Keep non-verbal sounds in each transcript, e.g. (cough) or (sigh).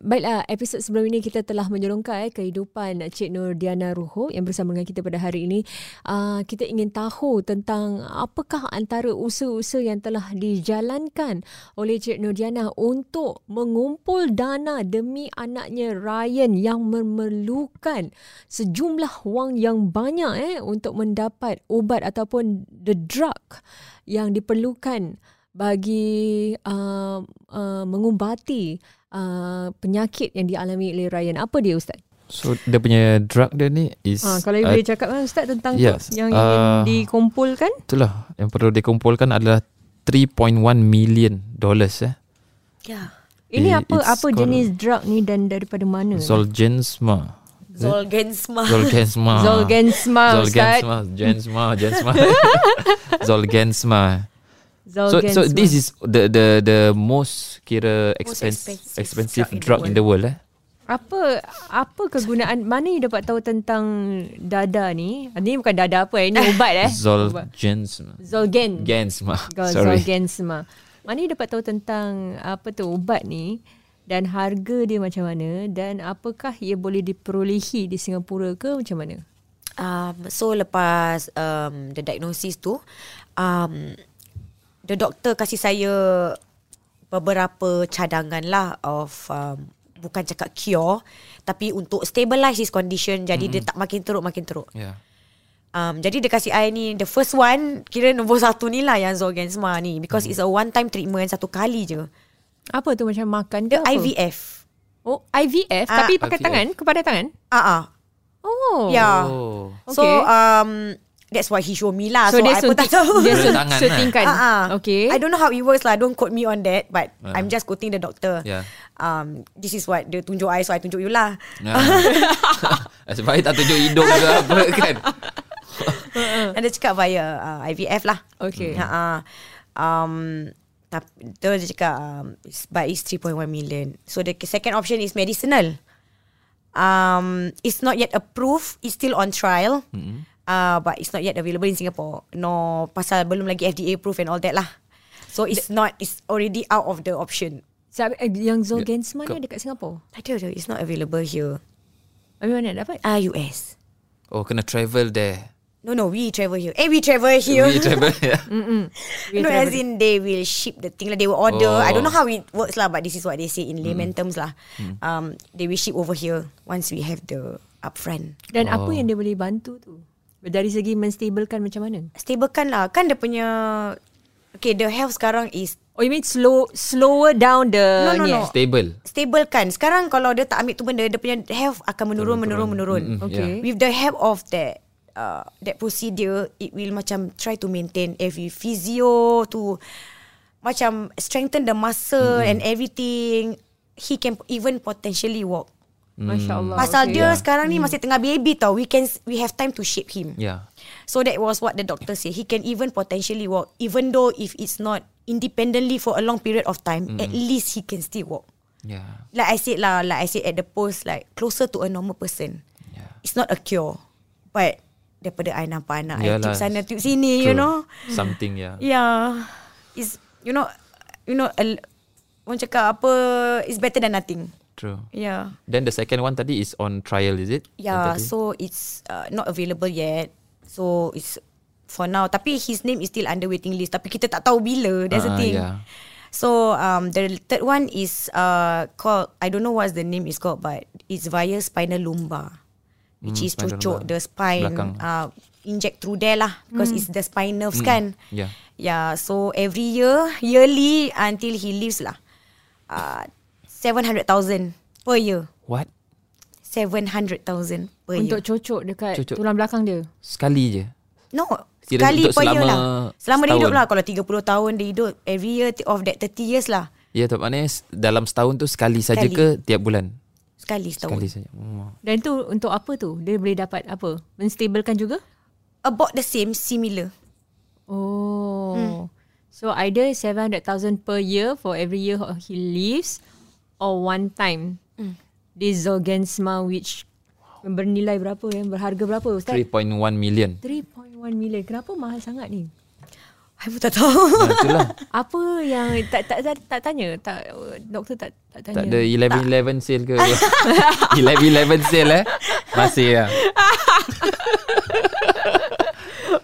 baiklah, episod sebelum ini kita telah menyerongkai eh, kehidupan Cik Nur Diana Ruho yang bersama dengan kita pada hari ini. Uh, kita ingin tahu tentang apakah antara usaha-usaha yang telah dijalankan oleh Cik Nur Diana untuk mengumpul dana demi anaknya Ryan yang memerlukan sejumlah wang yang banyak eh untuk mendapat ubat ataupun the drug yang diperlukan bagi uh, uh, mengubati uh, penyakit yang dialami oleh Ryan. Apa dia Ustaz? So dia punya drug dia ni is Ha, kalau uh, boleh cakap kan Ustaz tentang yes, tu, yang ingin uh, dikumpulkan? itulah yang perlu dikumpulkan adalah 3.1 million dollars eh. Ya. Ini i- apa apa jenis drug ni dan daripada mana? Zolgensma. Zolgensma. Zolgensma. Zolgensma Ustaz. Zolgensma, Gensma, Gensma. (laughs) Zolgensma. So so this is the the the most kira expense, expensive expensive, drug in the drug in the world eh. apa apa kegunaan mana you dapat tahu tentang dada ni? Ini bukan dada apa eh, ini ubat eh. Zolgensma. Zolgen. Gensma. (laughs) Sorry. Zolgensma. Mana you dapat tahu tentang apa tu ubat ni dan harga dia macam mana dan apakah ia boleh diperolehi di Singapura ke macam mana? Um, so lepas um, the diagnosis tu, um, the doctor kasih saya beberapa cadangan lah of um, bukan cakap cure tapi untuk stabilize his condition jadi mm. dia tak makin teruk makin teruk. Yeah. Um, jadi dia kasih I ni the first one kira nombor satu ni lah yang Zolgensma ni because Hmm. it's a one time treatment satu kali je. Apa tu macam makan ke The apa? IVF. Oh, IVF Ah, tapi pakai IVF. tangan kepada tangan? Ah uh-uh. Oh. Yeah. Oh. So Okay. um that's why he show me lah. So, So, dia I pun tak tahu. dia Pakai sun- tangan lah. suntingkan. Ah, ah. Okay. I don't know how it works lah. Don't quote me on that. But Ah. I'm just quoting the doctor. Yeah. Um, this is what dia tunjuk I, so I tunjuk you lah. Ah. Sebab (laughs) tak tunjuk hidung ke apa kan. (laughs) And dia cakap via uh, IVF lah. Okay. Ha ah. Um, tapi tu dia cakap um, but it's 3.1 million. So the second option is medicinal. Um, it's not yet approved. It's still on trial. Mm-hmm. Uh, but it's not yet available in Singapore. No, pasal belum lagi FDA approved and all that lah. So it's not. It's already out of the option. Sebab eh, yang Zolgensma Kau- ni dekat Singapura. Ada ada. It's not available here. Habis mana dapat? Ah, US. Oh kena travel there. No, no, we travel here. Eh, we travel here. We travel yeah. (laughs) We no, travel. as in they will ship the thing lah. They will order. Oh. I don't know how it works lah, but this is what they say in layman terms lah. Um, they will ship over here once we have the upfront. Dan apa Oh. yang dia boleh bantu tu? Dari segi menstabilkan macam mana? Stablekan lah. Kan dia punya... Okay, the health sekarang is Oh, you mean slow slower down the No, no, no. eh? Stable. stable kan. Sekarang kalau dia tak ambil tu benda, dia punya health akan menurun, menurun, menurun. Mm-mm, Okay. yeah. With the help of that uh, that procedure, it will macam try to maintain every physio to macam strengthen the muscle and everything. He can even potentially walk. Masya Allah. Pasal okay. dia sekarang ni masih tengah baby tau. We can we have time to shape him. Yeah. So that was what the doctor said. He can even potentially walk, even though if it's not independently for a long period of time, at least he can still walk. Yeah. Like I said lah, like I said at the post, like closer to a normal person. Yeah. It's not a cure, but daripada I nampak anak I tube sana tube sini, you True. know. Something yeah. Yeah, it's you know, you know, a- orang cakap apa, it's better than nothing. True. Yeah. Then the second one tadi is on trial is it? Yeah, so it's uh, not available yet. So it's for now. Tapi his name is still under waiting list. Tapi kita tak tahu bila. That's the Ah, thing. yeah. So um, the third one is uh, called I don't know what the name is called, but it's via spinal lumbar, which Hmm, is cucuk lumbar. the spine, Belakang. uh, inject through there lah, because it's the spine nerves kan. Yeah. Yeah. So every year, yearly until he leaves lah, uh, seven hundred thousand per year. What? Seven hundred thousand per year. Untuk cocok dekat Cucuk. tulang belakang dia. Sekali je. No, Kira sekali untuk per year selama lah. Selama dia setahun. hidup lah. Kalau 30 tahun dia hidup, every year of that 30 years lah. Ya, tak maknanya dalam setahun tu sekali saja Sekali. ke tiap bulan? Sekali setahun. Sekali saja. Oh. Dan tu untuk apa tu? Dia boleh dapat apa? Menstabilkan juga? About the same, similar. Oh. Hmm. So either 700,000 per year for every year he lives or one time. Hmm. This Zolgensma which bernilai berapa ya? Berharga berapa Ustaz? 3.1 million. 3.1 million. Kenapa mahal sangat ni? Pun tak tahu. Ha, itulah. (laughs) Apa yang tak tak tak, tak tanya, tak doktor tak tak tanya. Tak ada 11-11 sale ke? (laughs) 11-11 sale eh? Masih (laughs) lah.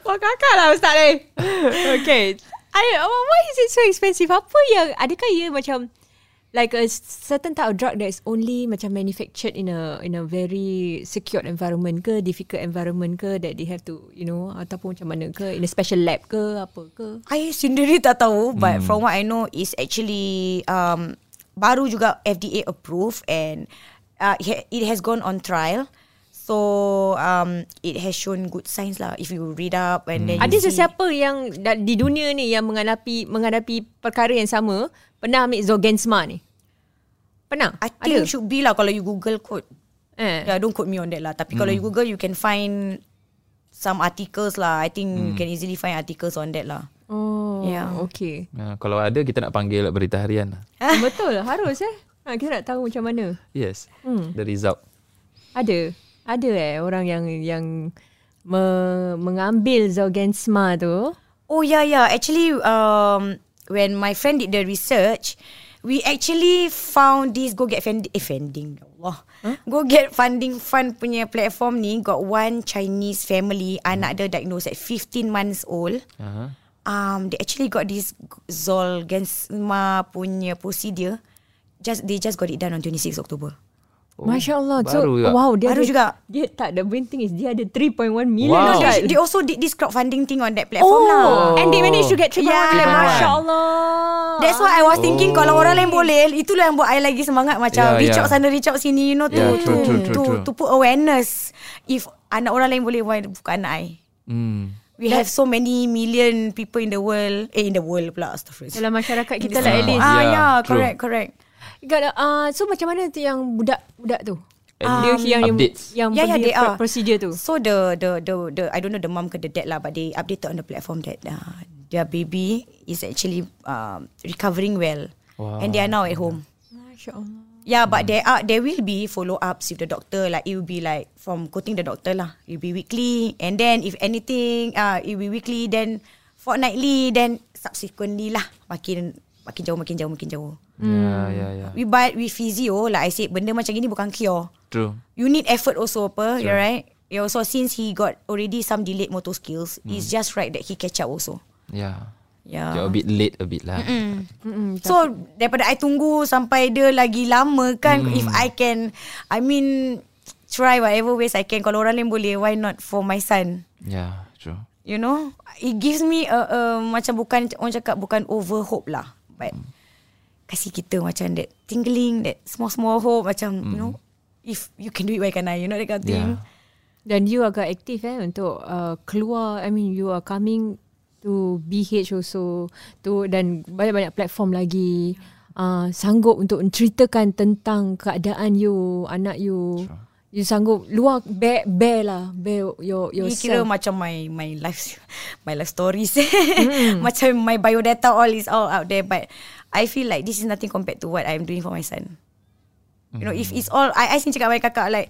Wah kakak lah Ustaz ni. okay. I, why is it so expensive? Apa yang, adakah ia macam like a certain type of drug that is only macam manufactured in a in a very secured environment ke, difficult environment ke that they have to, you know, ataupun macam mana ke, in a special lab ke, apa ke? I sendiri tak tahu but from what I know is actually um baru juga FDA approved and uh, it ha- it has gone on trial. So um it has shown good signs lah if you read up and then you Ada sesiapa yang di dunia ni yang menghadapi menghadapi perkara yang sama pernah ambil Zolgensma ni? Pernah? I Ada? think should be lah kalau you Google code. Eh. Yeah, don't quote me on that lah. Tapi kalau you Google, you can find some articles lah. I think you can easily find articles on that lah. Oh, Yeah. okay. Ha, kalau ada, kita nak panggil berita harian lah. (laughs) Betul, harus eh. Ha, kita nak tahu macam mana. Yes. Hmm. The result. Ada. Ada eh orang yang yang me, mengambil Zolgensma tu. Oh yeah, yeah. Actually, um, when my friend did the research, we actually found this go get funding, eh, funding. Allah. Go get funding fund punya platform ni got one Chinese family anak dia diagnosed at 15 months old. Uh-huh. Um, they actually got this Zolgensma punya procedure. Just they just got it done on 26 October. Oh, Masya Allah. So, baru juga. wow, dia Baru ada, juga. Dia tak the main thing is dia ada 3.1 million. Wow. No, they, they also did this crowdfunding thing on that platform Oh, lah. and they managed to get 3.1 Yeah. million. 3.1. Masya Allah. That's why I was thinking Oh. kalau orang lain boleh, itulah yang buat I lagi semangat macam Yeah, reach yeah. out sana reach out sini you know to Yeah, to, true, true, true, to, true. to put awareness. If anak orang lain boleh why bukan anak I? Hmm. We have so many million people in the world, eh in the world pula. Dalam masyarakat kita lah at least. Ah Yeah, yeah, correct correct. Got, uh, so macam mana tu yang budak-budak tu? Um, dia yang yang, updates. yang Yeah, yeah, they pro- are. procedure tu. So the the the the I don't know the mom ke the dad lah, but they updated on the platform that uh, their baby is actually um, recovering well, Wow. and they are now at home. Masya Allah. Yeah, but there are there will be follow ups with the doctor. Like it will be like from quoting the doctor lah. It will be weekly, and then if anything, uh, it will be weekly. Then fortnightly, then subsequently lah. Makin makin jauh, makin jauh, makin jauh. Ya, ya, ya. We buy with physio, like I said, benda macam gini bukan cure. True. You need effort also, apa? You're right. Yeah, also since he got already some delayed motor skills, it's just right that he catch up also. Ya. Yeah. You're a bit late a bit lah. Mm-mm. So daripada I tunggu sampai dia lagi lama kan if I can I mean try whatever ways I can kalau orang lain boleh why not for my son Ya, true. you know it gives me a, a macam bukan orang cakap bukan over hope lah but kasih kita macam that tingling that small small hope macam you know if you can do it why can I you know that kind of thing Yeah. Dan you agak aktif eh untuk uh, keluar I mean you are coming to BH also tu dan banyak-banyak platform lagi uh, sanggup untuk menceritakan tentang keadaan you, anak you. Sure. You sanggup luar bare, bare lah, bare your Ini kira macam my my life (laughs) my life stories. (laughs) macam my biodata all is all out there but I feel like this is nothing compared to what I'm doing for my son. You know, if it's all I I sini cakap dengan kakak like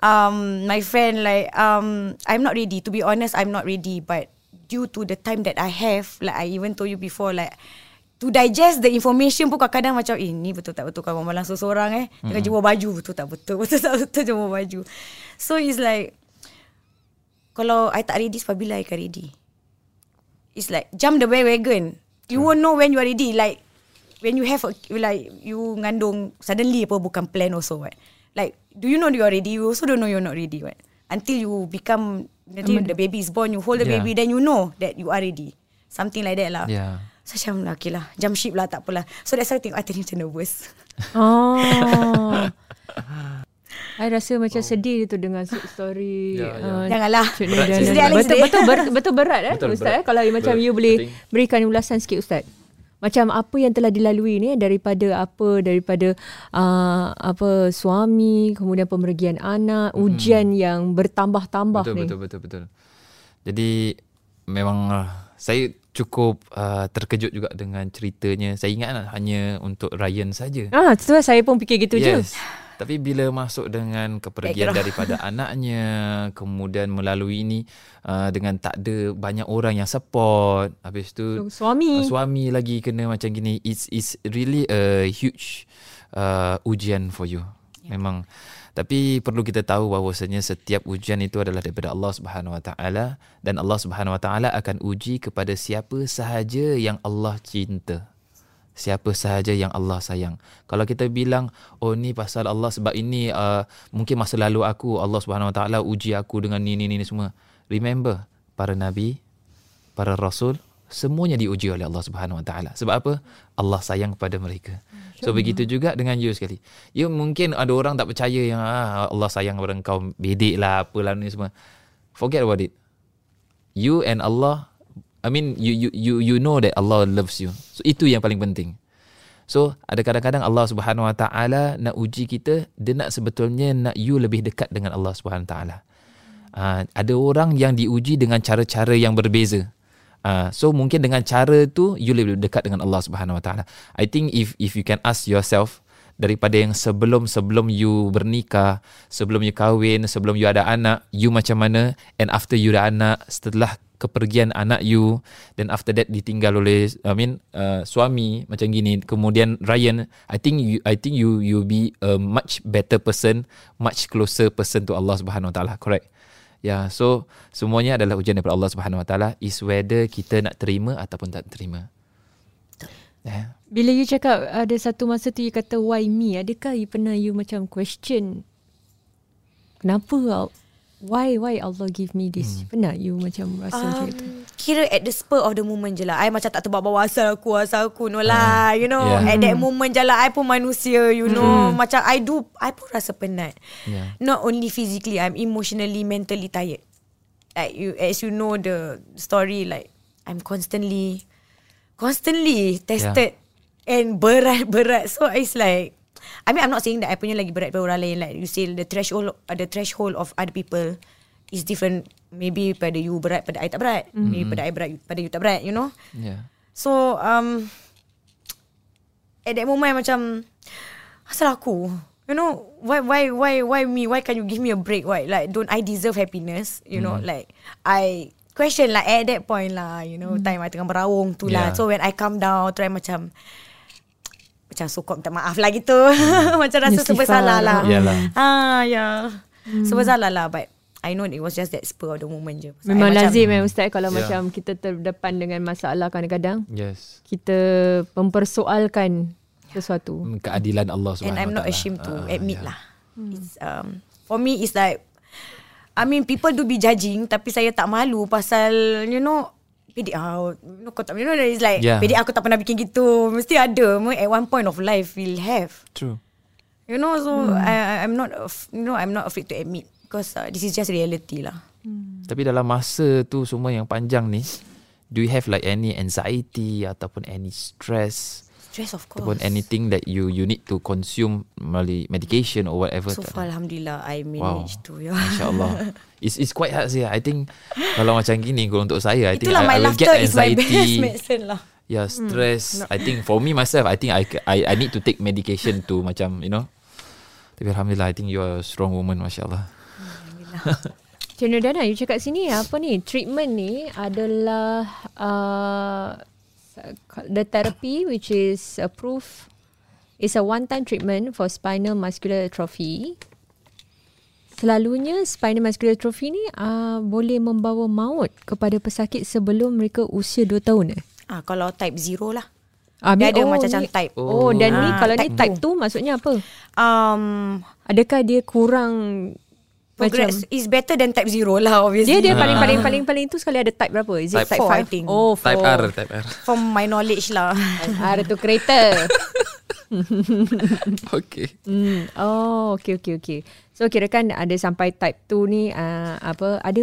um my friend like um I'm not ready. To be honest I'm not ready. But due to the time that I have like I even told you before like to digest the information pun kadang-kadang macam eh ni betul tak betul kalau malam seorang eh? Dengan jemur baju. Betul tak betul? (laughs) Betul tak betul jemur baju? So it's like kalau I tak ready apabila I akan ready? It's like jump the bandwagon. You won't know when you are ready. Like when you have a, like you ngandung suddenly apa bukan plan also what like do you know you are ready you also don't know you're not ready what until you become nanti the baby is born you hold the Yeah. baby then you know that you are ready something like that lah Ya. So macam okay lah Jump ship lah tak apalah So that's why I tengok I tadi macam nervous (laughs) Oh. I rasa macam sedih tu dengan story. Ya, ya. uh, Janganlah Berat sikit. Sedih Alex, betul, sedih. betul, ber, betul berat eh Betul, Ustaz berat. eh kalau macam Berat. you boleh berikan ulasan sikit Ustaz. Macam apa yang telah dilalui ni daripada apa daripada uh, apa suami kemudian pemergian anak ujian yang bertambah-tambah Betul, ni. betul, betul, betul. Jadi memang uh, saya cukup uh, terkejut juga dengan ceritanya. Saya ingat lah, hanya untuk Ryan saja. Ah, tu saya pun fikir gitu je. Tapi bila masuk dengan kepergian daripada (laughs) anaknya, kemudian melalui ini uh, dengan tak ada banyak orang yang support, habis tu Suami. uh, suami lagi kena macam gini, it's it's really a huge uh, ujian for you. Memang tapi perlu kita tahu bahawasanya setiap ujian itu adalah daripada Allah Subhanahu Wa Taala dan Allah Subhanahu Wa Taala akan uji kepada siapa sahaja yang Allah cinta. Siapa sahaja yang Allah sayang. Kalau kita bilang, oh ni pasal Allah sebab ini uh, mungkin masa lalu aku Allah Subhanahu Wa Taala uji aku dengan ni ni ni semua. Remember, para nabi, para rasul semuanya diuji oleh Allah Subhanahu Wa Taala. Sebab apa? Allah sayang kepada mereka. So begitu juga dengan you sekali. You mungkin ada orang tak percaya yang ah, Allah sayang kepada engkau bedek lah apalah ni semua. Forget about it. You and Allah I mean you you you you know that Allah loves you. So itu yang paling penting. So ada kadang-kadang Allah Subhanahu Wa Taala nak uji kita, dia nak sebetulnya nak you lebih dekat dengan Allah Subhanahu Wa Taala. Uh, ada orang yang diuji dengan cara-cara yang berbeza. Uh, so mungkin dengan cara tu you lebih dekat dengan Allah Subhanahu Wa Taala. I think if if you can ask yourself daripada yang sebelum sebelum you bernikah, sebelum you kahwin, sebelum you ada anak, you macam mana and after you ada anak, setelah kepergian anak you then after that ditinggal oleh I mean uh, suami macam gini kemudian Ryan I think you I think you you be a much better person much closer person to Allah Subhanahu Wa Taala correct Ya, yeah, so semuanya adalah ujian daripada Allah Subhanahu Wa Taala is whether kita nak terima ataupun tak terima. Yeah. Bila you cakap ada satu masa tu you kata why me, adakah you pernah you macam question kenapa why why Allah give me this? Hmm. Pernah you macam rasa um, macam itu? Kira at the spur of the moment je lah I macam tak terbawa asal aku Asal aku No lah You know Yeah. At that moment je lah I pun manusia You know Macam I do I pun rasa penat Yeah. Not only physically I'm emotionally Mentally tired Like you As you know the Story like I'm constantly Constantly Tested And berat-berat So it's like I mean I'm not saying that I punya lagi berat daripada orang lain. Like you say The threshold uh, The threshold of other people Is different. Maybe pada you berat Pada I tak berat. Mm. Maybe pada I berat Pada you tak berat You know? Yeah. So um At that moment I macam Asal aku? You know Why why why why me? Why can't you give me a break? Why like Don't I deserve happiness? You know Like I Question like At that point lah You know Time I tengah meraung tu lah. Yeah. So when I come down Try macam Macam sokok minta maaf lah gitu (laughs) Macam rasa Istighfar serba salah lah Yalah. Ah ya yeah. Serba salah lah But I know it was just that spur of the moment je Pasal I Memang macam- lazim eh Ustaz kalau Yeah. macam kita terdepan dengan masalah kadang-kadang Yes. kita mempersoalkan sesuatu. Keadilan Allah Subhanahu And I'm not ashamed to Ah, admit yeah. lah. It's um for me it's like I mean people do be judging tapi saya tak malu pasal you know Pedik ah, you know, kau tak, you know, it's like Yeah. Pedik aku tak pernah bikin gitu. Mesti ada At one point of life We'll have. True. You know So I, I- I'm not af- You know I'm not afraid to admit Because uh, this is just reality lah. Tapi dalam masa tu semua yang panjang ni, do you have like any anxiety ataupun any stress Stress of course ataupun anything that you you need to consume melalui medication or whatever? So far? Alhamdulillah I managed to yeah. Masya Allah. (laughs) It's it's quite hard sih. I think kalau macam gini kalau untuk saya, I think Itulah I, my I will get laughter is my best anxiety. (laughs) medicine lah Yeah, stress. I think for me myself, I think I, I I need to take medication to macam you know. Tapi alhamdulillah, I think you are a strong woman, masya Allah. Cik Nurdana, you cakap sini apa ni? Treatment ni adalah uh, the therapy which is approved is a one-time treatment for spinal muscular atrophy. Selalunya spinal muscular atrophy ni uh, boleh membawa maut kepada pesakit sebelum mereka usia 2 tahun eh. ah, Kalau type zero lah Ah, Dia ada macam ni- type. Oh, dan ni Ah, kalau ni type type 2 maksudnya apa? um, Adakah dia kurang Progress macam is better than type zero lah obviously. dia dia paling paling paling paling tu sekali ada type berapa? Is it Type type four, I 5? think. Oh, Type four. R, type R. From my knowledge lah. (laughs) R tu kereta. (laughs) Okay. hmm. Oh, okay, okay, okay. So kira kan ada sampai type 2 ni uh, apa ada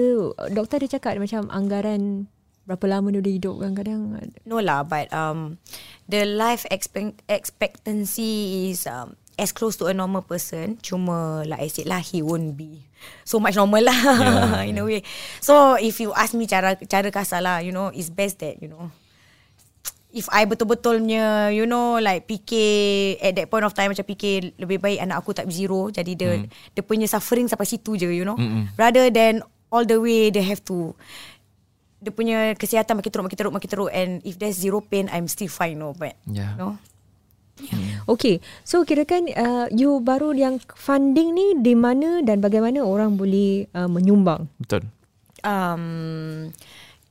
doktor dia cakap macam anggaran berapa lama dia boleh hidup kadang-kadang. no lah, but um, the life expect- expectancy is um, as close to a normal person. Cuma like I said lah, he won't be so much normal lah Yeah, (laughs) in a way. So if you ask me cara cara kasar lah, you know, it's best that you know. if I betul-betulnya you know like fikir at that point of time macam fikir lebih baik anak aku tak zero jadi dia mm. dia punya suffering sampai situ je you know Mm-mm. rather than all the way they have to dia punya kesihatan makin teruk makin teruk makin teruk and if there's zero pain I'm still fine no but Yeah. you know Hmm. Okay, so kirakan uh, you baru yang funding ni di mana dan bagaimana orang boleh uh, menyumbang? Betul. um,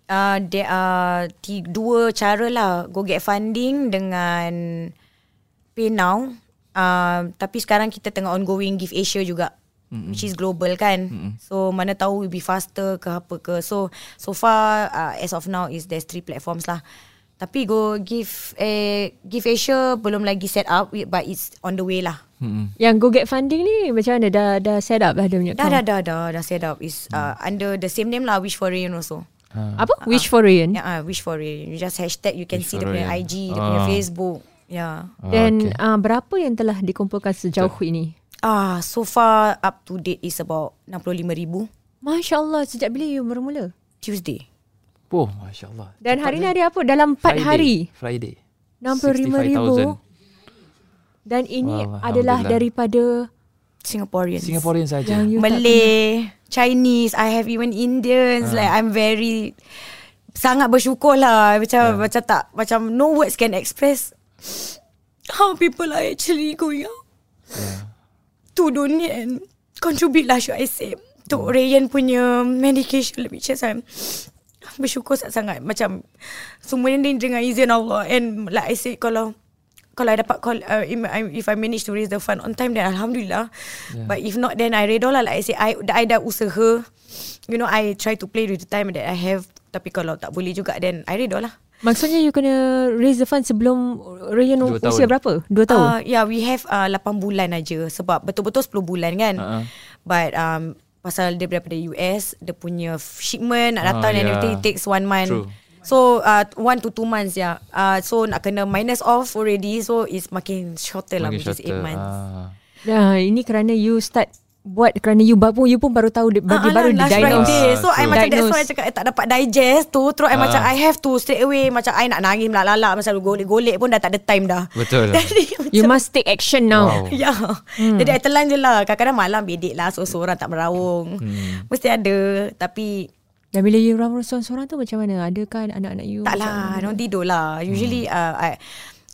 uh, there are t- dua cara lah go get funding dengan pay now uh, tapi sekarang kita tengah ongoing give Asia juga mm-hmm. which is global kan mm-hmm. so mana tahu will be faster ke apa ke so so far uh, as of now is there's three platforms lah tapi go give eh give Asia belum lagi set up but it's on the way lah Mm-mm. Yang go get funding ni macam mana dah dah set up dah dia punya dah dah dah dah dah set up is uh, under the same name lah Wish for Rain also Apa? Wish for Rain. Yeah, uh, wish for it. You just hashtag, you can Wish see dia punya. IG, dia punya Ah. Facebook. Yeah. Dan okay. uh, berapa yang telah dikumpulkan sejauh ini? Ah, so far up to date is about 65,000 Masya Allah, sejak bila you bermula? Tuesday. Oh, Masya Allah. Dan hari ni hari apa? Dalam 4 Friday. hari. Friday. 65,000. 65,000. Dan ini Wah, adalah daripada Singaporeans. Singaporean saja. Malay, Chinese, I have even Indians. Like I'm very sangat bersyukur lah. Macam Yeah. macam tak macam no words can express how people are actually going out Yeah. to donate and contribute lah should I say untuk Rayan punya medication lebih macam saya bersyukur sangat-sangat macam semua ni dengan izin Allah and like I say kalau kalau I dapat call uh, if, I, if I manage to raise the fund on time then Alhamdulillah yeah. but if not then I redha lah like I say I, I dah usaha you know I try to play with the time that I have tapi kalau tak boleh juga then I redha lah Maksudnya you kena raise the fund sebelum Rayan Dua usia tahun. berapa? Dua tahun? Uh, yeah, we have uh, 8 bulan aja sebab betul-betul 10 bulan kan. Uh-uh. But um pasal dia daripada US, dia punya shipment nak datang Ah, and yeah. everything it takes one month. True. So uh, one to two months yeah. Uh, so nak kena minus off already so it's makin shorter lah Makin which is eight months. Ah. Nah, ini kerana you start buat kerana you baru you pun baru tahu dia, bagi Ah, baru lah, last diagnose. Friday. So I True. macam that's Diagnose. why I cakap I tak dapat digest tu Terus I Ah. macam I have to straight away Macam I nak nangis melak-lalak Macam golek-golek pun dah tak ada time dah Betul. (laughs) Jadi You macam- must take action now. Wow. (laughs) Ya hmm. Jadi I telan je lah Kadang-kadang malam bedek lah Seorang-seorang tak meraung hmm. Mesti ada Tapi Dan bila you ramu seorang-seorang tu macam mana? Adakah anak-anak you? Tak lah Diorang tidur lah Usually uh, I,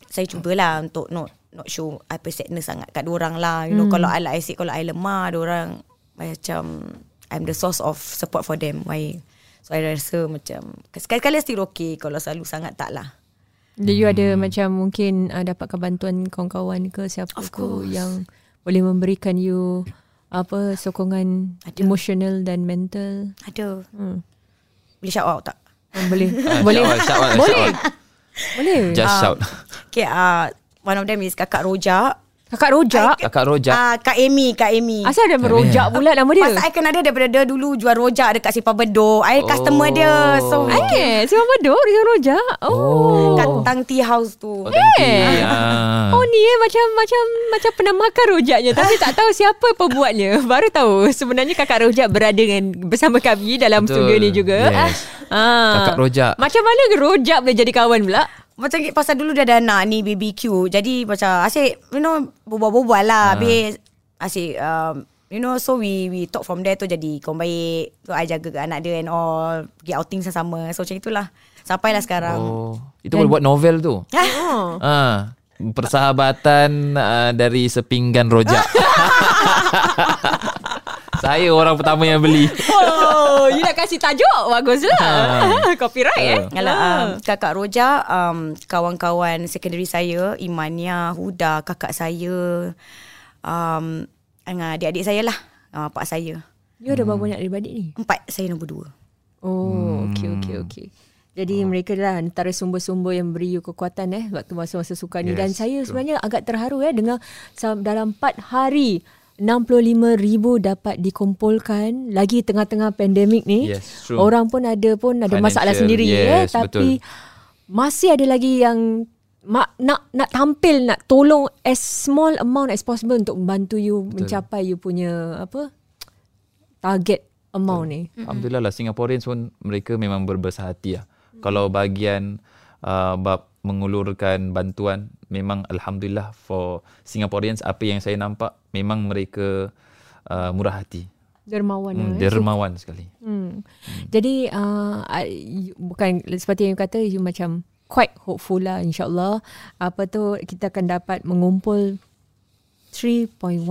Saya cubalah Untuk not not show I sadness sangat Kat orang lah You know Kalau I like I said Kalau I lemah orang Macam I'm the source of support for them Why So I rasa macam Sekali-kali still okay Kalau selalu sangat tak lah Jadi you ada macam mungkin uh, dapatkan bantuan kawan-kawan ke siapa Of ke course. yang boleh memberikan you apa sokongan Ada. emotional dan mental. Ada Hmm. Boleh shout out tak? Ah, boleh. Ah, boleh. shout out, shout out, boleh. shout out. Boleh. Just shout. Okay uh, One of them is Kakak Rojak Kakak Rojak. Kakak Rojak. Ah, Kak Amy Kak Amy Asal ada merojak pula nama dia? Pasal I kenal dia daripada dia dulu jual rojak dekat Simpang Bedok. I customer dia. So Eh, siapa bedok dia rojak? Oh. kat Tang Tea House tu. Oh, you. Eh. Ah. Oh ni eh macam macam macam pernah makan rojaknya tapi tak tahu siapa pembuatnya. (laughs) Baru tahu sebenarnya kakak rojak berada dengan bersama kami dalam Betul. studio ni juga. Yes. Ah. Kakak rojak. Macam mana rojak boleh jadi kawan pula? Macam pasal dulu dia ada anak ni BBQ. Jadi macam asyik you know berbual-bual lah. Habis asyik um, you know so we we talk from there tu jadi kawan baik. So I jaga anak dia and all. Pergi outing sama-sama. So macam itulah. Sampailah sekarang. Oh, itu boleh buat novel tu. Oh. (laughs) Ah, persahabatan uh, dari sepinggan rojak. (laughs) Saya orang pertama yang beli. Oh, you nak kasih tajuk? Baguslah. (laughs) Copyright eh. Yalah, um, kakak Roja, um, kawan-kawan secondary saya, Imania, Huda, kakak saya, um, dengan adik-adik saya lah, uh, pak saya. You ada berapa banyak adik-adik ni? Empat, saya nombor dua. Oh, okey okey okey. Jadi oh. mereka lah antara sumber-sumber yang beri you kekuatan eh waktu masa-masa sukan ni Yes, dan saya true. sebenarnya agak terharu eh dengan dalam 4 hari 65,000 dapat dikumpulkan lagi tengah-tengah pandemik ni. Yes, true. Orang pun ada pun ada masalah Financial, sendiri yes, eh tapi masih ada lagi yang mak, nak nak tampil nak tolong as small amount as possible untuk membantu you Betul. mencapai you punya apa target amount ni. Alhamdulillah lah Singaporeans pun mereka memang berbesar hati lah. Kalau bahagian uh, bab mengulurkan bantuan memang alhamdulillah for Singaporeans apa yang saya nampak memang mereka uh, murah hati Dermawan. hmm, eh. dermawan sekali Hmm. Jadi uh, I- bukan seperti yang you kata you macam quite hopeful lah insyaallah apa tu kita akan dapat mengumpul 3.1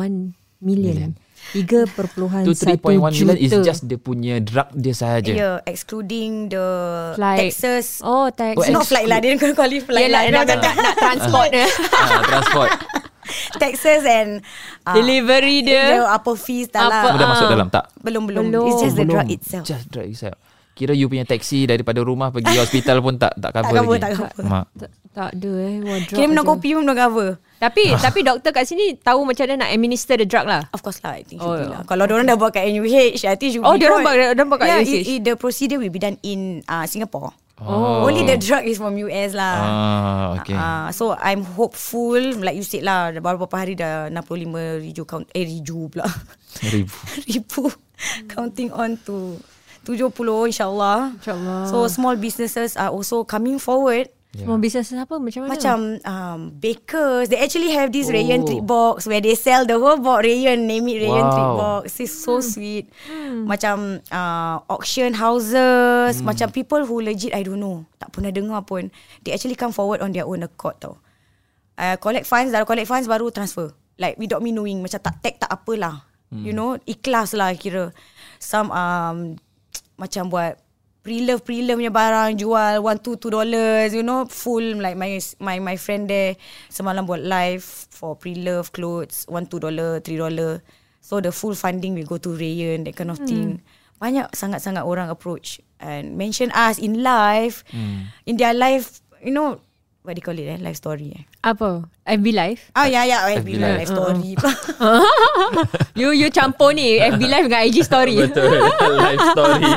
million. 3.1 tu 3.1 million is juta. just dia punya drug dia sahaja Yeah, excluding the Flight. taxes. Oh, tax. Oh, Not flight lah, dia kena call flight Yelah, lah. nak, nak, nak, nak (laughs) transport dia. ah, transport (laughs) (laughs) taxes and uh, Delivery the dia. apa fees dah Apa, lah. Sudah masuk dalam tak? Belum belum. Belum. It's just the Belum. drug itself. Just drug itself. Kira you punya taksi daripada rumah pergi hospital pun tak tak cover cover, lagi. tak cover. Mak. Tak, tak ada eh. Wah, drug Kira minum kopi pun belum cover. Tapi (laughs) tapi doktor kat sini tahu macam mana nak administer the drug lah. Of course lah, I think Oh, should be yeah. lah. Kalau orang dah buat kat NUH, I think should Oh, be diorang quite- buat- diorang buat kat yeah, UH. it- it- the procedure will be done in uh, Singapore. Oh. Only the drug is from US lah. Ah, okay. Uh, so I'm hopeful Like you said lah Baru beberapa hari dah 65 riju count Eh riju pula Ribu. (laughs) Ribu Counting on to 70 insyaAllah InsyaAllah. So small businesses are also coming forward Semua bisnes apa? Macam mana? Macam um, bakers. They actually have this Oh. Rayon treat box Where they sell the whole box Rayon. Name it Rayon Wow. treat box. It's so sweet. Macam uh, Auction houses. Macam people who legit I don't know. Tak pernah dengar pun. They actually come forward On their own accord tau. Uh, Collect funds. Dah collect funds Baru transfer. Like without me knowing. Macam tak tag tak apalah. You know? Ikhlas lah kira. Some um, (tsk) Macam buat pre-love pre-love punya barang jual one two two dollars you know full like my my my friend there semalam buat live for pre-love clothes one two dollar three dollar. So the full funding will go to Rayon that kind of thing. Banyak sangat-sangat orang approach and mention us in live. In their life you know what do you call it eh life story eh Apa? FB Live? Oh ya ya FB FB live, live. live story (laughs) you you campur ni FB Live dengan IG Story. Betul. (laughs) Life story.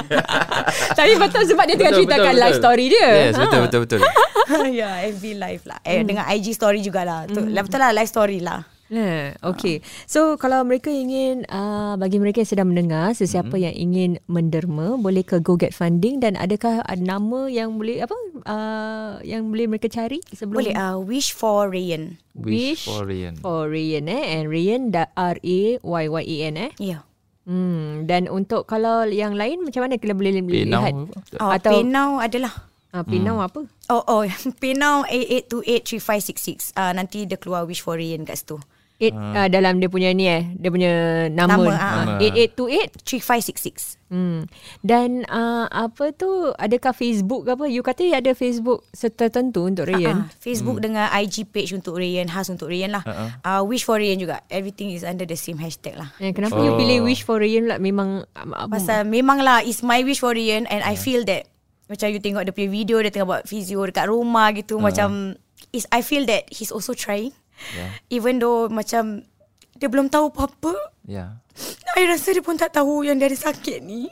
Tapi betul sebab dia tengah Betul, ceritakan betul, live betul. story dia. Yes, betul betul betul. (laughs) ya FB live lah eh, dengan IG story jugalah tu betul lah live story lah Ha, okay. So kalau mereka ingin uh, bagi mereka yang sedang mendengar sesiapa Mm-hmm. yang ingin menderma boleh ke Go Get Funding dan adakah ada nama yang boleh apa uh, yang boleh mereka cari sebelum boleh uh, wish for Rayon Wish for Rayon. for Rayan eh and Rayan da R A Y Y E N eh. ya yeah. Hmm dan untuk kalau yang lain macam mana kita boleh Pay now. lihat Oh, Atau- now adalah uh, pinau apa? Oh oh now 88283566 uh, Nanti dia keluar Wish for Rayon kat situ It, uh. Uh, dalam dia punya ni eh dia punya nama, Nama, nama. ah. 8828 3566 Hmm. Dan uh, apa tu adakah Facebook ke apa? You kata ada Facebook tertentu untuk Rayan. uh, Facebook dengan IG page untuk Rayon Khas untuk Rayon lah Uh-uh. uh, Wish for Rayon juga Everything is under the same hashtag lah Eh, kenapa oh. you pilih Wish for Rayan lah memang uh, Pasal memang lah It's my wish for Rayon And I feel that Macam you tengok dia punya video Dia tengah buat physio Dekat rumah gitu uh. Macam is I feel that He's also trying Yeah. Even though macam Dia belum tahu apa-apa Yeah. I rasa dia pun tak tahu Yang dia ada sakit ni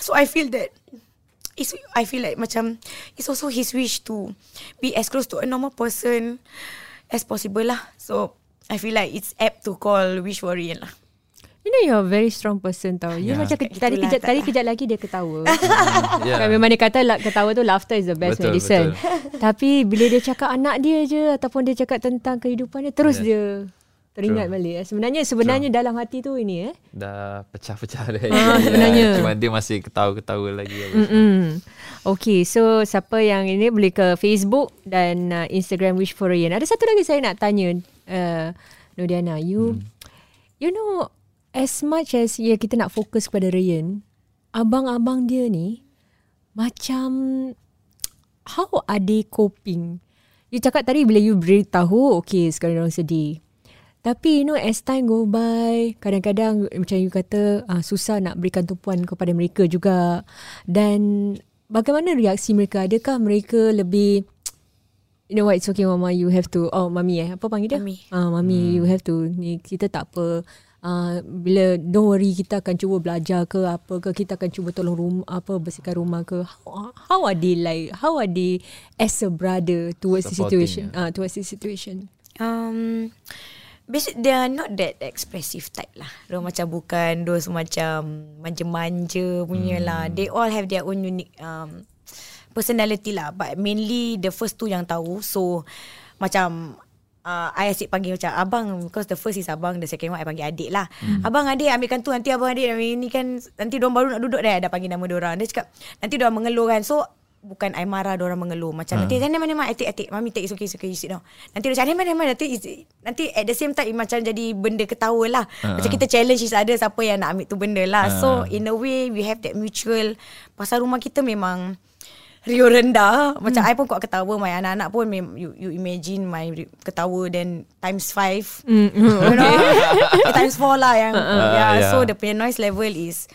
So I feel that it's, I feel like macam It's also his wish to Be as close to a normal person As possible lah So I feel like it's apt to call Wish Rayon lah You know you're a very strong person tau. You Yeah. macam ke, tadi Itulah, kejap tak tadi kejap lagi dia ketawa. (laughs) Yeah. Kan memang dia kata lah, ketawa tu laughter is the best Betul, medicine. Tapi bila dia cakap anak dia je ataupun dia cakap tentang kehidupan dia terus Yes. dia teringat True. balik. eh. Sebenarnya sebenarnya dalam hati tu ini eh. Dah pecah-pecah dah. Ah, sebenarnya. (laughs) Cuma dia masih ketawa-ketawa lagi. Mm-mm. Okay, so siapa yang ini boleh ke Facebook dan uh, Instagram Wish for Rayan. Ada satu lagi saya nak tanya, uh, Nodiana, you, Hmm. you know, as much as ya kita nak fokus kepada Rayan, abang-abang dia ni macam how are they coping? You cakap tadi bila you beritahu, okay sekarang orang sedih. Tapi you know as time go by, kadang-kadang macam you kata uh, susah nak berikan tumpuan kepada mereka juga. Dan bagaimana reaksi mereka? Adakah mereka lebih You know what, it's okay mama, you have to, oh mami eh, apa panggil dia? Mami. Ah, mami, hmm. you have to, ni kita tak apa, uh, bila don't worry kita akan cuba belajar ke apa ke, kita akan cuba tolong rumah, apa bersihkan rumah ke. How, how are they like, how are they as a brother towards the situation? Ah, towards the situation. Um, Basic, they are not that expressive type lah. Dia macam bukan those macam manja-manja punya Hmm. lah. They all have their own unique um, personality lah but mainly the first two yang tahu so macam uh, I asyik panggil macam abang because the first is abang the second one I panggil adik lah. Hmm. abang adik ambilkan tu nanti abang adik ambil ni kan nanti diorang baru nak duduk dah dah panggil nama diorang. Dia cakap nanti diorang mengeluh kan. So bukan I marah diorang mengeluh. Macam nanti Hmm. jangan mana mana atik atik mami take it's okay it's okay you sit down. Nanti dia cakap mana mana nanti is- nanti at the same time macam jadi benda ketawa lah. Ah, macam ah. kita challenge each other siapa yang nak ambil tu benda lah. Ah. so in a way we have that mutual. Pasal rumah kita memang Rio rendah Macam I pun kuat ketawa. My anak-anak pun you, you imagine My ketawa Then times five. Mm, mm, You know? (laughs) Times four lah yang Uh, yeah, yeah. So the punya noise level is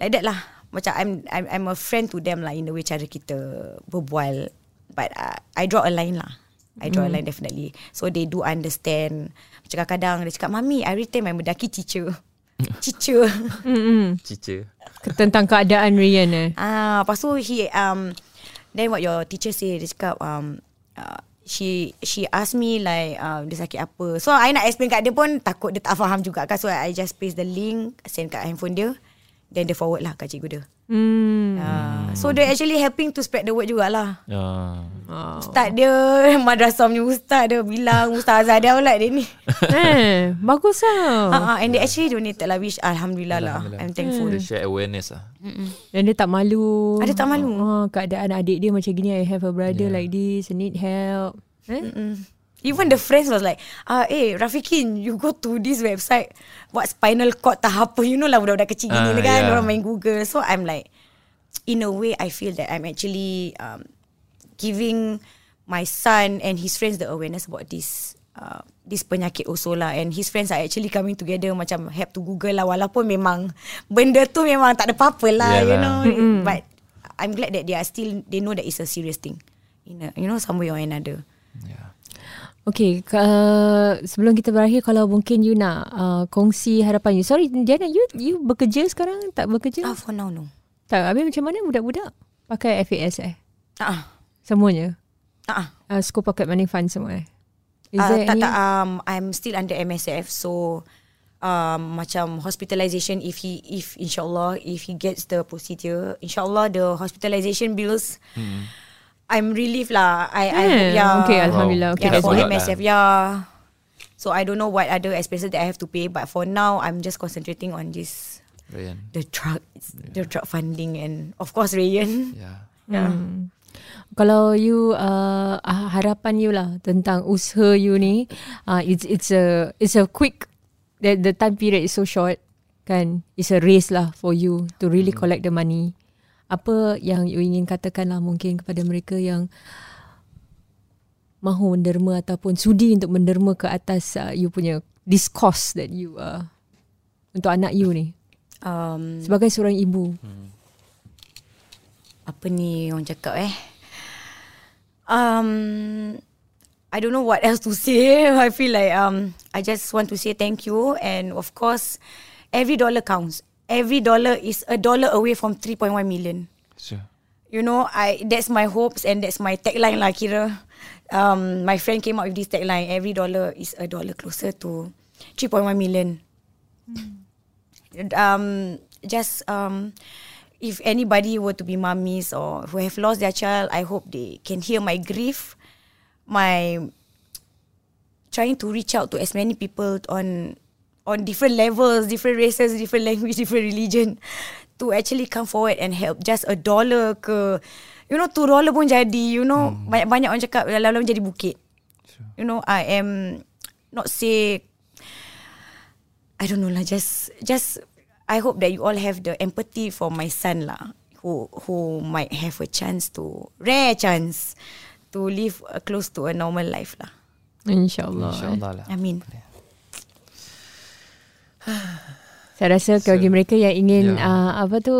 Like that lah. Macam I'm I'm, I'm a friend to them lah In the way cara kita Berbual. But uh, I draw a line lah. I draw a line definitely. So they do understand. Macam kadang-kadang Dia cakap Mami I retain my mendaki teacher. (laughs) Teacher. Mm, mm. Cica. Tentang keadaan Rian eh. Ah, lepas tu he um then what your teacher say dia cakap um uh, she she asked me like um, dia sakit apa. So I nak explain kat dia pun takut dia tak faham juga kan. So I just paste the link send kat handphone dia. Then dia forward lah kat cikgu dia. Hmm. Uh, so they actually helping to spread the word jugalah. Ah. Oh. Ustaz dia (laughs) madrasah punya ustaz dia bilang ustazah dia pula dia ni. (laughs) eh, bagus lah. Ah, ah, and they actually donated lah which alhamdulillah, lah. Alhamdulillah. I'm thankful. Dia share awareness lah. Dan dia tak malu. Ah, dia tak malu. Oh, keadaan adik dia macam gini. I have a brother yeah. like this. I need help. Eh? Mm. Even the friends was like, ah, eh, Rafikin, you go to this website, what spinal cord tak apa, you know lah budak-budak kecil gini Ah, kan, yeah. orang main Google. So I'm like, in a way, I feel that I'm actually um, giving my son and his friends the awareness about this uh, this penyakit also lah and his friends are actually coming together macam have to google lah walaupun memang benda tu memang tak ada apa-apa lah you Yalah. know but I'm glad that they are still they know that it's a serious thing in a, you know some way or another Yeah. Okay, uh, sebelum kita berakhir, kalau mungkin you nak uh, kongsi harapan you. Sorry, Diana, you you bekerja sekarang? Tak bekerja? ah for now no Tak, habis macam mana budak-budak? Pakai FAS eh? ah Semuanya? ah Uh, school pocket money fund semua eh? Is uh, there tak any? tak um I'm still under MSF so um macam hospitalization if he if insyaallah if he gets the procedure insyaallah the hospitalization bills I'm relieved lah I I Hmm, hope yeah okay, Alhamdulillah. Okay, yeah, for good. MSF yeah so I don't know what other expenses that I have to pay but for now I'm just concentrating on this Ryan. the drug the drug funding and of course Rayan Yeah. (laughs) yeah Hmm. Kalau you uh, ah, harapan you lah tentang usaha you ni, uh, it's it's a it's a quick the the time period is so short kan. It's a race lah for you to really collect the money. Apa yang you ingin katakan lah mungkin kepada mereka yang mahu menderma ataupun sudi untuk menderma ke atas uh, you punya cost that you uh, untuk anak you ni? Um sebagai seorang ibu. apa ni orang cakap eh? Um I don't know what else to say. (laughs) I feel like um I just want to say thank you and of course every dollar counts every dollar is a dollar away from 3.1 million. Sure. you know I that's my hopes and that's my tagline lah kira. Um my friend came up with this tagline every dollar is a dollar closer to 3.1 million. Um just um if anybody were to be mummies or who have lost their child I hope they can hear my grief my trying to reach out to as many people on on different levels, different races, different language, (laughs) different religion to actually come forward and help. Just a dollar ke you know two dollar pun jadi you know. Banyak-banyak orang cakap lalu-lalu jadi bukit. You know I am not say I don't know lah just just I hope that you all have the empathy for my son lah who who might have a chance to rare chance to live close to a normal life lah. InsyaAllah. InsyaAllah lah. I mean Saya rasa so, bagi mereka yang ingin Ya. uh, apa tu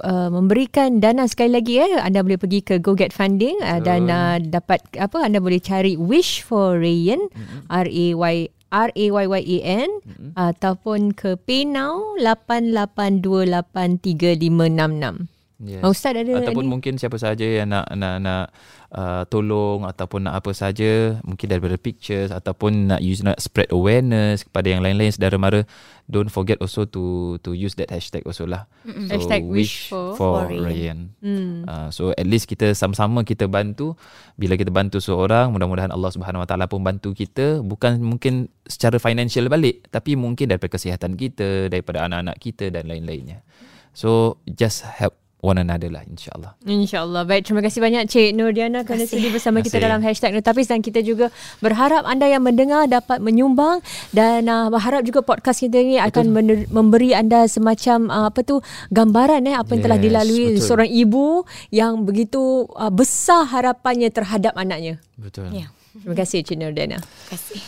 uh, memberikan dana sekali lagi eh anda boleh pergi ke Go Get Funding uh, dan uh, dapat apa anda boleh cari Wish for Rayan mm-hmm. R A Y R A Y Y A N mm-hmm. ataupun ke PayNow 88283566. Yes. Oh, Ustaz ada ataupun ni? mungkin siapa saja yang nak nak nak uh, tolong ataupun nak apa saja mungkin daripada pictures ataupun nak use nak spread awareness kepada yang lain-lain saudara mara don't forget also to to use that hashtag also lah Mm-mm. Hashtag wish for- for, for Rayyan. Rayyan. Hmm. Uh, so at least kita sama-sama kita bantu bila kita bantu seorang mudah-mudahan Allah Subhanahu Wa Taala pun bantu kita bukan mungkin secara financial balik tapi mungkin daripada kesihatan kita daripada anak-anak kita dan lain-lainnya so just help one another lah insyaallah InsyaAllah. Baik, terima kasih banyak Cik Nur Diana kerana sudi bersama kita dalam hashtag Nurtapis dan kita juga berharap anda yang mendengar dapat menyumbang dan uh, berharap juga podcast kita ini akan mener- memberi anda semacam uh, apa tu gambaran eh apa yang telah Yes, dilalui betul. seorang ibu yang begitu uh, besar harapannya terhadap anaknya. betul Ya. Terima kasih Cik Nur Diana. Terima kasih.